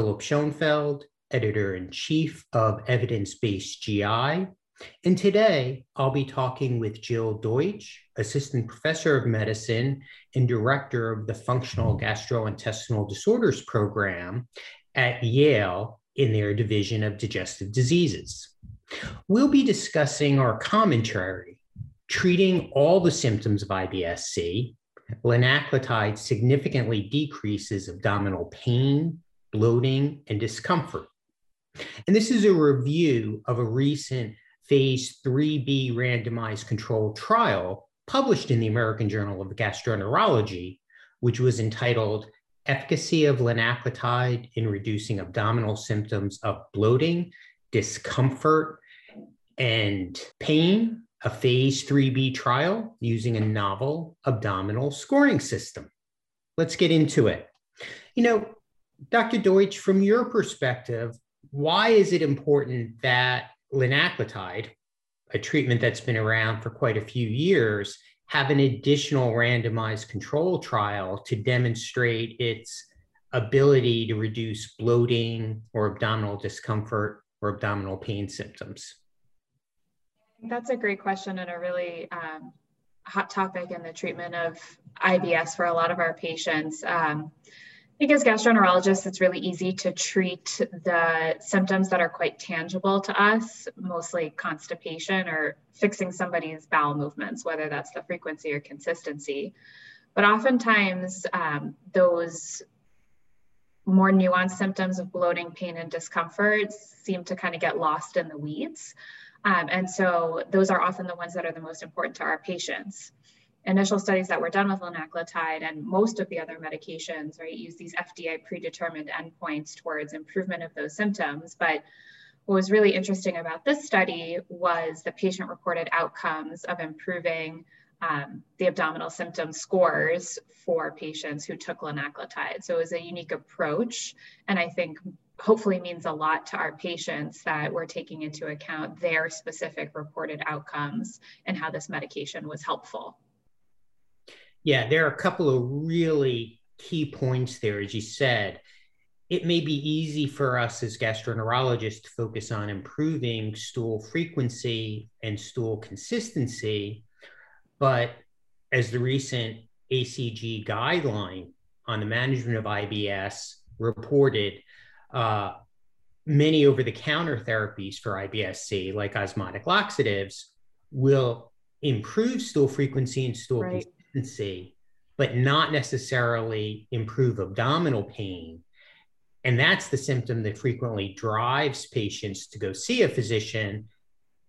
Philip Schoenfeld, editor in chief of Evidence Based GI. And today I'll be talking with Jill Deutsch, assistant professor of medicine and director of the Functional Gastrointestinal Disorders Program at Yale in their Division of Digestive Diseases. We'll be discussing our commentary, treating all the symptoms of IBS-C. Linaclotide significantly decreases abdominal pain, bloating, and discomfort. And this is a review of a recent phase 3B randomized controlled trial published in the American Journal of Gastroenterology, which was entitled Efficacy of Linaclotide in Reducing Abdominal Symptoms of Bloating, Discomfort, and Pain, a phase 3B trial using a novel abdominal scoring system. Let's get into it. You know, Dr. Deutsch, from your perspective, why is it important that linaclotide, a treatment that's been around for quite a few years, have an additional randomized control trial to demonstrate its ability to reduce bloating or abdominal discomfort or abdominal pain symptoms? That's a great question and a really um, hot topic in the treatment of IBS for a lot of our patients. Um, think as gastroenterologists, it's really easy to treat the symptoms that are quite tangible to us, mostly constipation or fixing somebody's bowel movements, whether that's the frequency or consistency. But oftentimes, um, those more nuanced symptoms of bloating, pain, and discomfort seem to kind of get lost in the weeds. Um, and so, those are often the ones that are the most important to our patients initial studies that were done with linaclotide and most of the other medications, right, use these FDA predetermined endpoints towards improvement of those symptoms. But what was really interesting about this study was the patient reported outcomes of improving um, the abdominal symptom scores for patients who took linaclotide. So it was a unique approach, and I think hopefully means a lot to our patients that we're taking into account their specific reported outcomes and how this medication was helpful. Yeah, there are a couple of really key points there. As you said, it may be easy for us as gastroenterologists to focus on improving stool frequency and stool consistency. But as the recent ACG guideline on the management of IBS reported, uh, many over the counter therapies for IBS-C, like osmotic laxatives, will improve stool frequency and stool right consistency, but not necessarily improve abdominal pain. And that's the symptom that frequently drives patients to go see a physician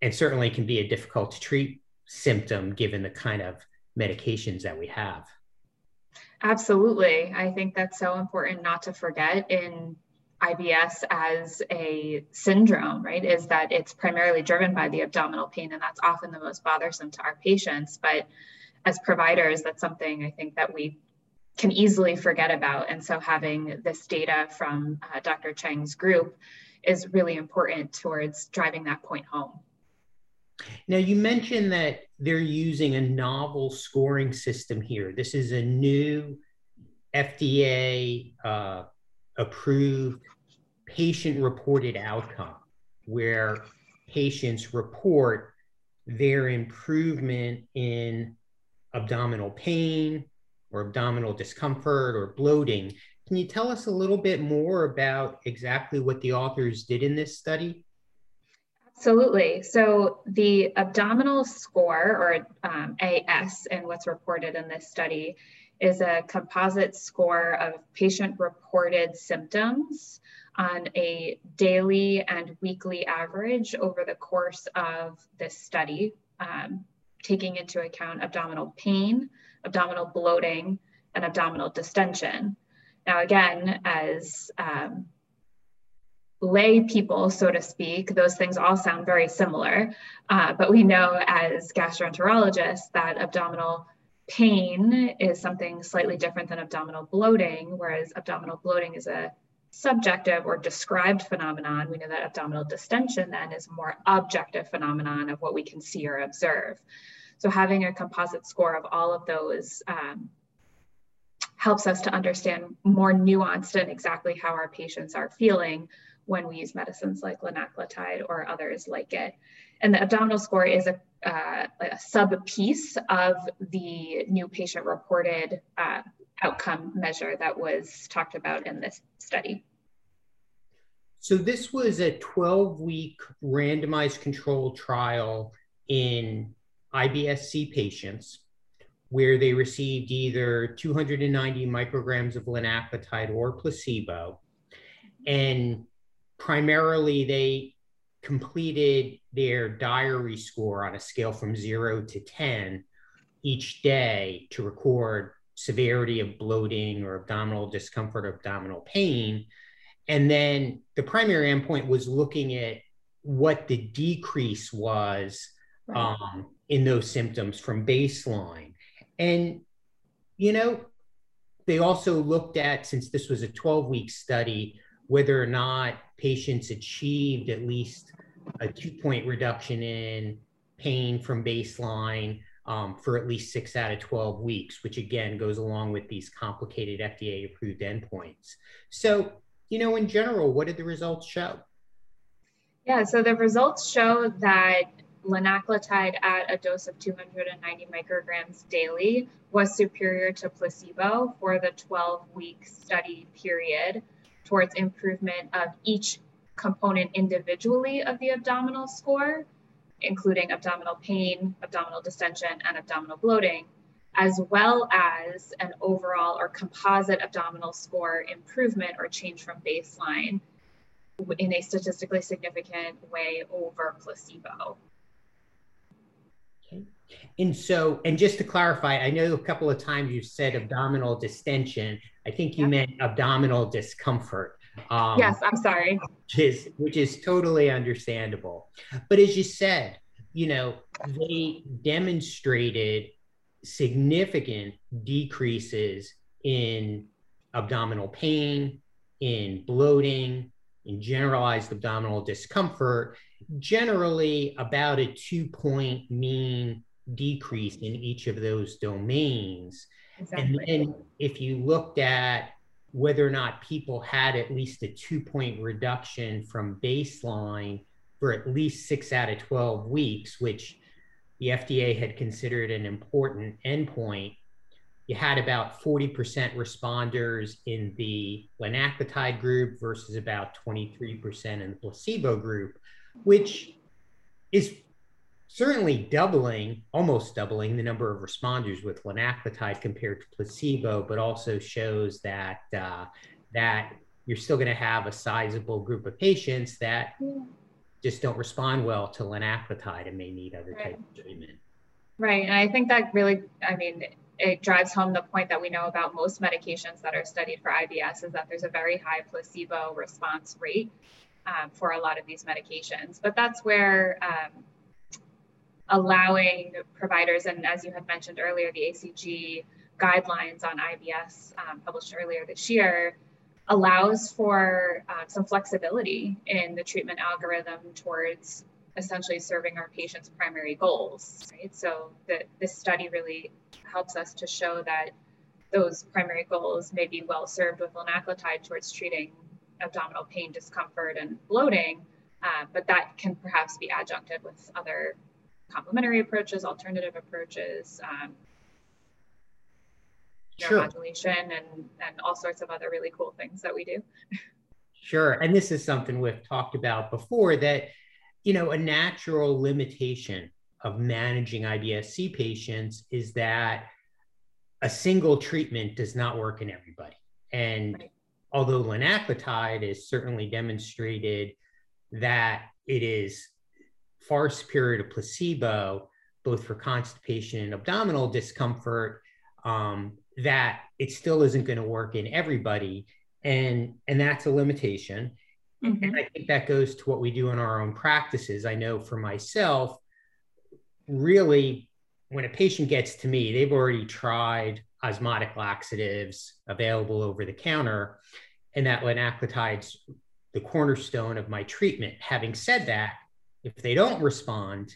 and certainly can be a difficult to treat symptom given the kind of medications that we have. Absolutely. I think that's so important not to forget in IBS as a syndrome, right? Is that it's primarily driven by the abdominal pain, and that's often the most bothersome to our patients. But as providers, that's something I think that we can easily forget about. And so having this data from uh, Dr. Chang's group is really important towards driving that point home. Now, you mentioned that they're using a novel scoring system here. This is a new FDA uh, approved patient reported outcome where patients report their improvement in abdominal pain or abdominal discomfort or bloating. Can you tell us a little bit more about exactly what the authors did in this study? Absolutely. So the abdominal score, or um, AS, and what's reported in this study is a composite score of patient reported symptoms on a daily and weekly average over the course of this study. Um, taking into account abdominal pain, abdominal bloating, and abdominal distension. Now, again, as um, lay people, so to speak, those things all sound very similar. Uh, but we know as gastroenterologists that abdominal pain is something slightly different than abdominal bloating, whereas abdominal bloating is a subjective or described phenomenon. We know that abdominal distension then is more objective phenomenon of what we can see or observe. So having a composite score of all of those um, helps us to understand more nuanced and exactly how our patients are feeling when we use medicines like linaclotide or others like it. And the abdominal score is a, uh, a sub piece of the new patient reported uh, outcome measure that was talked about in this study. So this was a 12 week randomized control trial in IBS-C patients where they received either 290 micrograms of linaclotide or placebo. And primarily they completed their diary score on a scale from zero to 10 each day to record severity of bloating or abdominal discomfort or abdominal pain. And then the primary endpoint was looking at what the decrease was right. um, in those symptoms from baseline. And, you know, they also looked at, since this was a 12 week study, whether or not patients achieved at least a two point reduction in pain from baseline um, for at least six out of 12 weeks, which again goes along with these complicated FDA approved endpoints. So, you know, in general, what did the results show? Yeah, so the results show that linaclotide at a dose of 290 micrograms daily was superior to placebo for the 12 week study period towards improvement of each component individually of the abdominal score, including abdominal pain, abdominal distension, and abdominal bloating, as well as an overall or composite abdominal score improvement or change from baseline in a statistically significant way over placebo. And so, and just to clarify, I know a couple of times you said abdominal distension. I think you meant abdominal discomfort. Um, yes, I'm sorry. Which is, which is totally understandable. But as you said, you know, they demonstrated significant decreases in abdominal pain, in bloating, in generalized abdominal discomfort, generally about a two point mean decrease in each of those domains. Exactly. And then if you looked at whether or not people had at least a two point reduction from baseline for at least six out of 12 weeks, which the FDA had considered an important endpoint, you had about 40% responders in the linaclotide group versus about 23% in the placebo group, which is certainly doubling, almost doubling the number of responders with linaclotide compared to placebo, but also shows that uh, that you're still going to have a sizable group of patients that just don't respond well to linaclotide and may need other right. types of treatment. Right, and I think that really, I mean, it drives home the point that we know about most medications that are studied for IBS is that there's a very high placebo response rate um, for a lot of these medications. But that's where um, allowing providers, and as you had mentioned earlier, the ACG guidelines on IBS um, published earlier this year allows for uh, some flexibility in the treatment algorithm towards essentially serving our patients' primary goals. Right? So the, this study really helps us to show that those primary goals may be well served with linaclotide towards treating abdominal pain, discomfort, and bloating, uh, but that can perhaps be adjuncted with other complementary approaches, alternative approaches, um, sure. modulation, and, and all sorts of other really cool things that we do. Sure. And this is something we've talked about before that, you know, a natural limitation of managing IBS-C patients is that a single treatment does not work in everybody. And right. although linaclotide is certainly demonstrated that it is far superior to placebo, both for constipation and abdominal discomfort, um, that it still isn't going to work in everybody. And, and that's a limitation. Mm-hmm. And I think that goes to what we do in our own practices. I know for myself, really, when a patient gets to me, they've already tried osmotic laxatives available over the counter, and that linaclotide's the cornerstone of my treatment. Having said that, if they don't respond,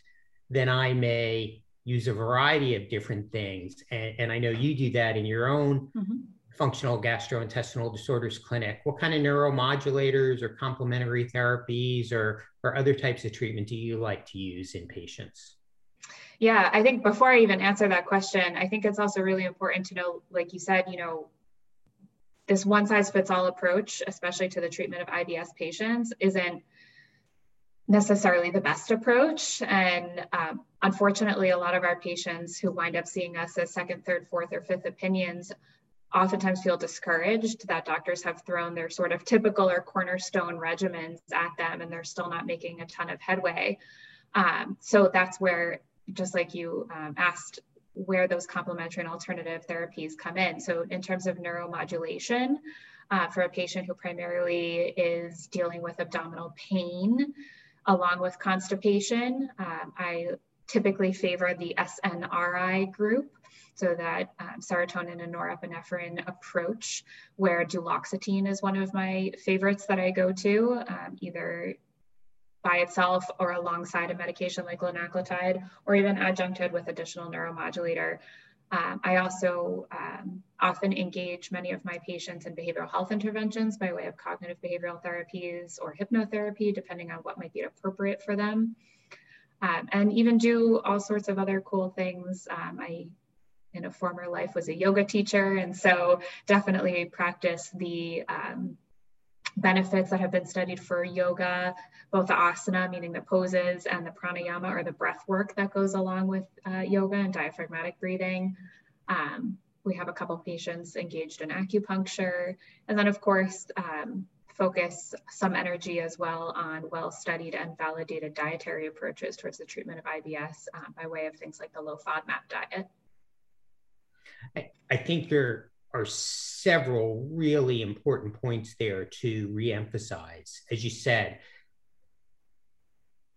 then I may use a variety of different things. And, and I know you do that in your own mm-hmm. functional gastrointestinal disorders clinic, what kind of neuromodulators or complementary therapies or, or other types of treatment do you like to use in patients? Yeah, I think before I even answer that question, I think it's also really important to know, like you said, you know, this one size fits all approach, especially to the treatment of IBS patients, isn't necessarily the best approach. And um, unfortunately, a lot of our patients who wind up seeing us as second, third, fourth, or fifth opinions oftentimes feel discouraged that doctors have thrown their sort of typical or cornerstone regimens at them and they're still not making a ton of headway. Um, so that's where, just like you um, asked, where those complementary and alternative therapies come in. So in terms of neuromodulation, uh, for a patient who primarily is dealing with abdominal pain, along with constipation, um, I typically favor the SNRI group so that um, serotonin and norepinephrine approach, where duloxetine is one of my favorites that I go to, um, either by itself or alongside a medication like linaclotide, or even adjuncted with additional neuromodulator. Um, I also um, often engage many of my patients in behavioral health interventions by way of cognitive behavioral therapies or hypnotherapy, depending on what might be appropriate for them. Um, and even do all sorts of other cool things. Um, I in a former life was a yoga teacher and so definitely practice the um, benefits that have been studied for yoga both the asana meaning the poses and the pranayama or the breath work that goes along with uh, yoga and diaphragmatic breathing um, we have a couple patients engaged in acupuncture and then of course um, focus some energy as well on well-studied and validated dietary approaches towards the treatment of IBS uh, by way of things like the low FODMAP diet. I, I think there are several really important points there to reemphasize. As you said,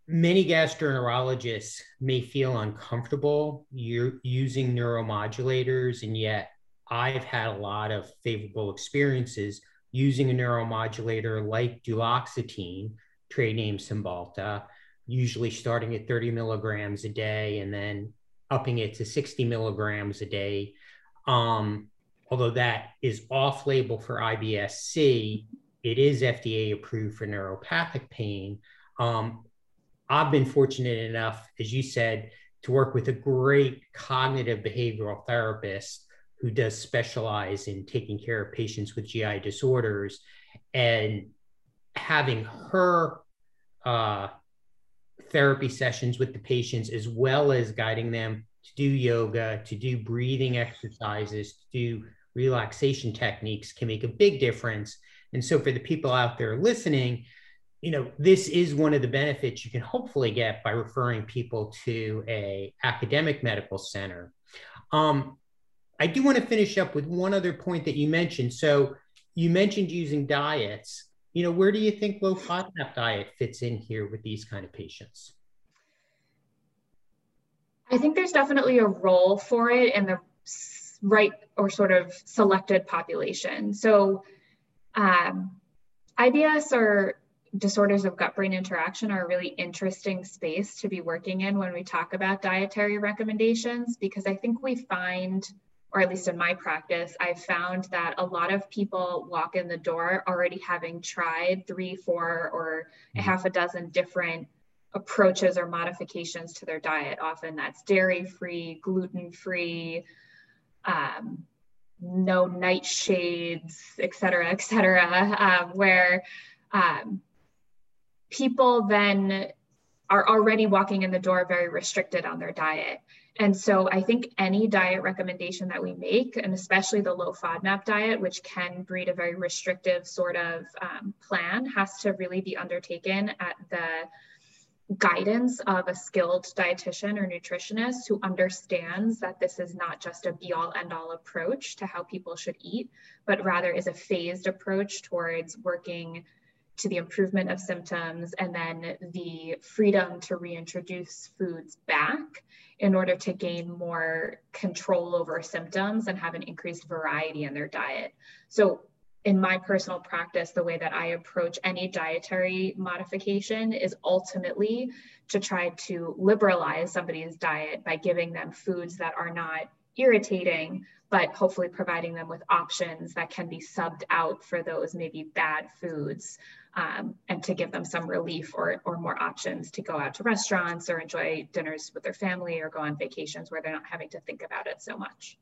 many gastroenterologists may feel uncomfortable using neuromodulators, and yet I've had a lot of favorable experiences using a neuromodulator like duloxetine, trade name Cymbalta, usually starting at 30 milligrams a day and then upping it to 60 milligrams a day um, although that is off label for IBS-C, it is FDA approved for neuropathic pain. Um, I've been fortunate enough, as you said, to work with a great cognitive behavioral therapist who does specialize in taking care of patients with GI disorders. And having her uh, therapy sessions with the patients, as well as guiding them to do yoga, to do breathing exercises, to do relaxation techniques can make a big difference. And so for the people out there listening, you know, this is one of the benefits you can hopefully get by referring people to a academic medical center. Um, I do want to finish up with one other point that you mentioned. So you mentioned using diets. You know, where do you think low FODMAP diet fits in here with these kind of patients? I think there's definitely a role for it in the right or sort of selected population. So um, IBS or disorders of gut brain interaction are a really interesting space to be working in when we talk about dietary recommendations because I think we find, or at least in my practice, I've found that a lot of people walk in the door already having tried three, four, or a mm-hmm. half a dozen different approaches or modifications to their diet. Often that's dairy free, gluten free, um, no nightshades, et cetera, et cetera, um, where um, people then are already walking in the door very restricted on their diet. And so I think any diet recommendation that we make, and especially the low FODMAP diet, which can breed a very restrictive sort of um, plan, has to really be undertaken at the guidance of a skilled dietitian or nutritionist who understands that this is not just a be all end all approach to how people should eat, but rather is a phased approach towards working to the improvement of symptoms and then the freedom to reintroduce foods back in order to gain more control over symptoms and have an increased variety in their diet. So in my personal practice, the way that I approach any dietary modification is ultimately to try to liberalize somebody's diet by giving them foods that are not irritating, but hopefully providing them with options that can be subbed out for those maybe bad foods um, and to give them some relief or, or more options to go out to restaurants or enjoy dinners with their family or go on vacations where they're not having to think about it so much.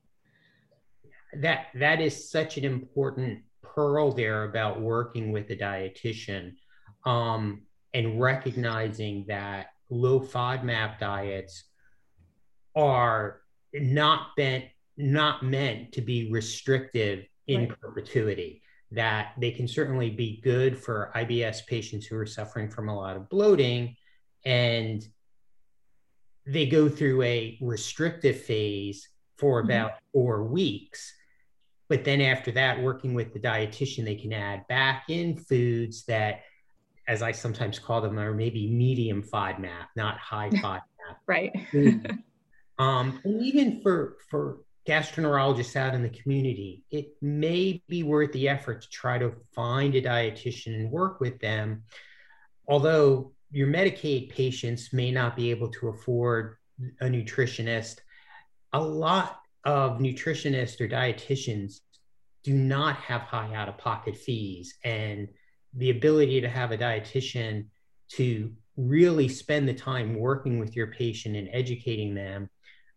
That that is such an important pearl there about working with a dietitian um, and recognizing that low FODMAP diets are not bent not meant to be restrictive in right. perpetuity that they can certainly be good for IBS patients who are suffering from a lot of bloating and they go through a restrictive phase for mm-hmm. about mm-hmm. four weeks. But then after that, working with the dietitian, they can add back in foods that, as I sometimes call them, are maybe medium FODMAP, not high FODMAP. right. um, and even for for gastroenterologists out in the community, it may be worth the effort to try to find a dietitian and work with them. Although your Medicaid patients may not be able to afford a nutritionist, a lot of nutritionists or dietitians do not have high out of pocket fees. And the ability to have a dietitian to really spend the time working with your patient and educating them,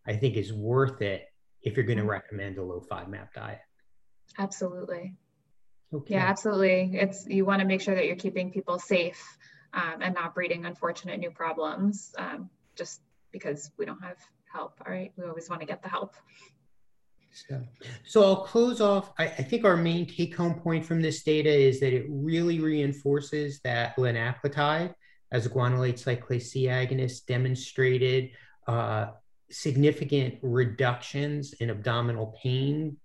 I think is worth it if you're going to mm-hmm. recommend a low FODMAP diet. Absolutely. Okay. Yeah, absolutely. It's you want to make sure that you're keeping people safe um, and not breeding unfortunate new problems um, just because we don't have help. All right, we always want to get the help. So, so I'll close off. I, I think our main take-home point from this data is that it really reinforces that linaclotide as a guanylate cyclase C agonist demonstrated uh, significant reductions in abdominal pain,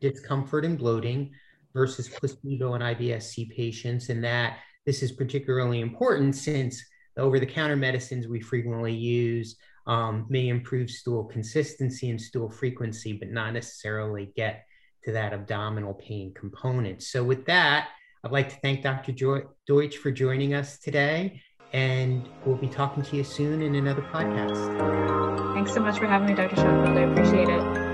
discomfort, and bloating versus placebo and IBS-C patients. And that this is particularly important since the over-the-counter medicines we frequently use um, may improve stool consistency and stool frequency, but not necessarily get to that abdominal pain component. So with that, I'd like to thank Dr. Deutsch for joining us today and we'll be talking to you soon in another podcast. Thanks so much for having me, Dr. Schoenfeld. I appreciate it.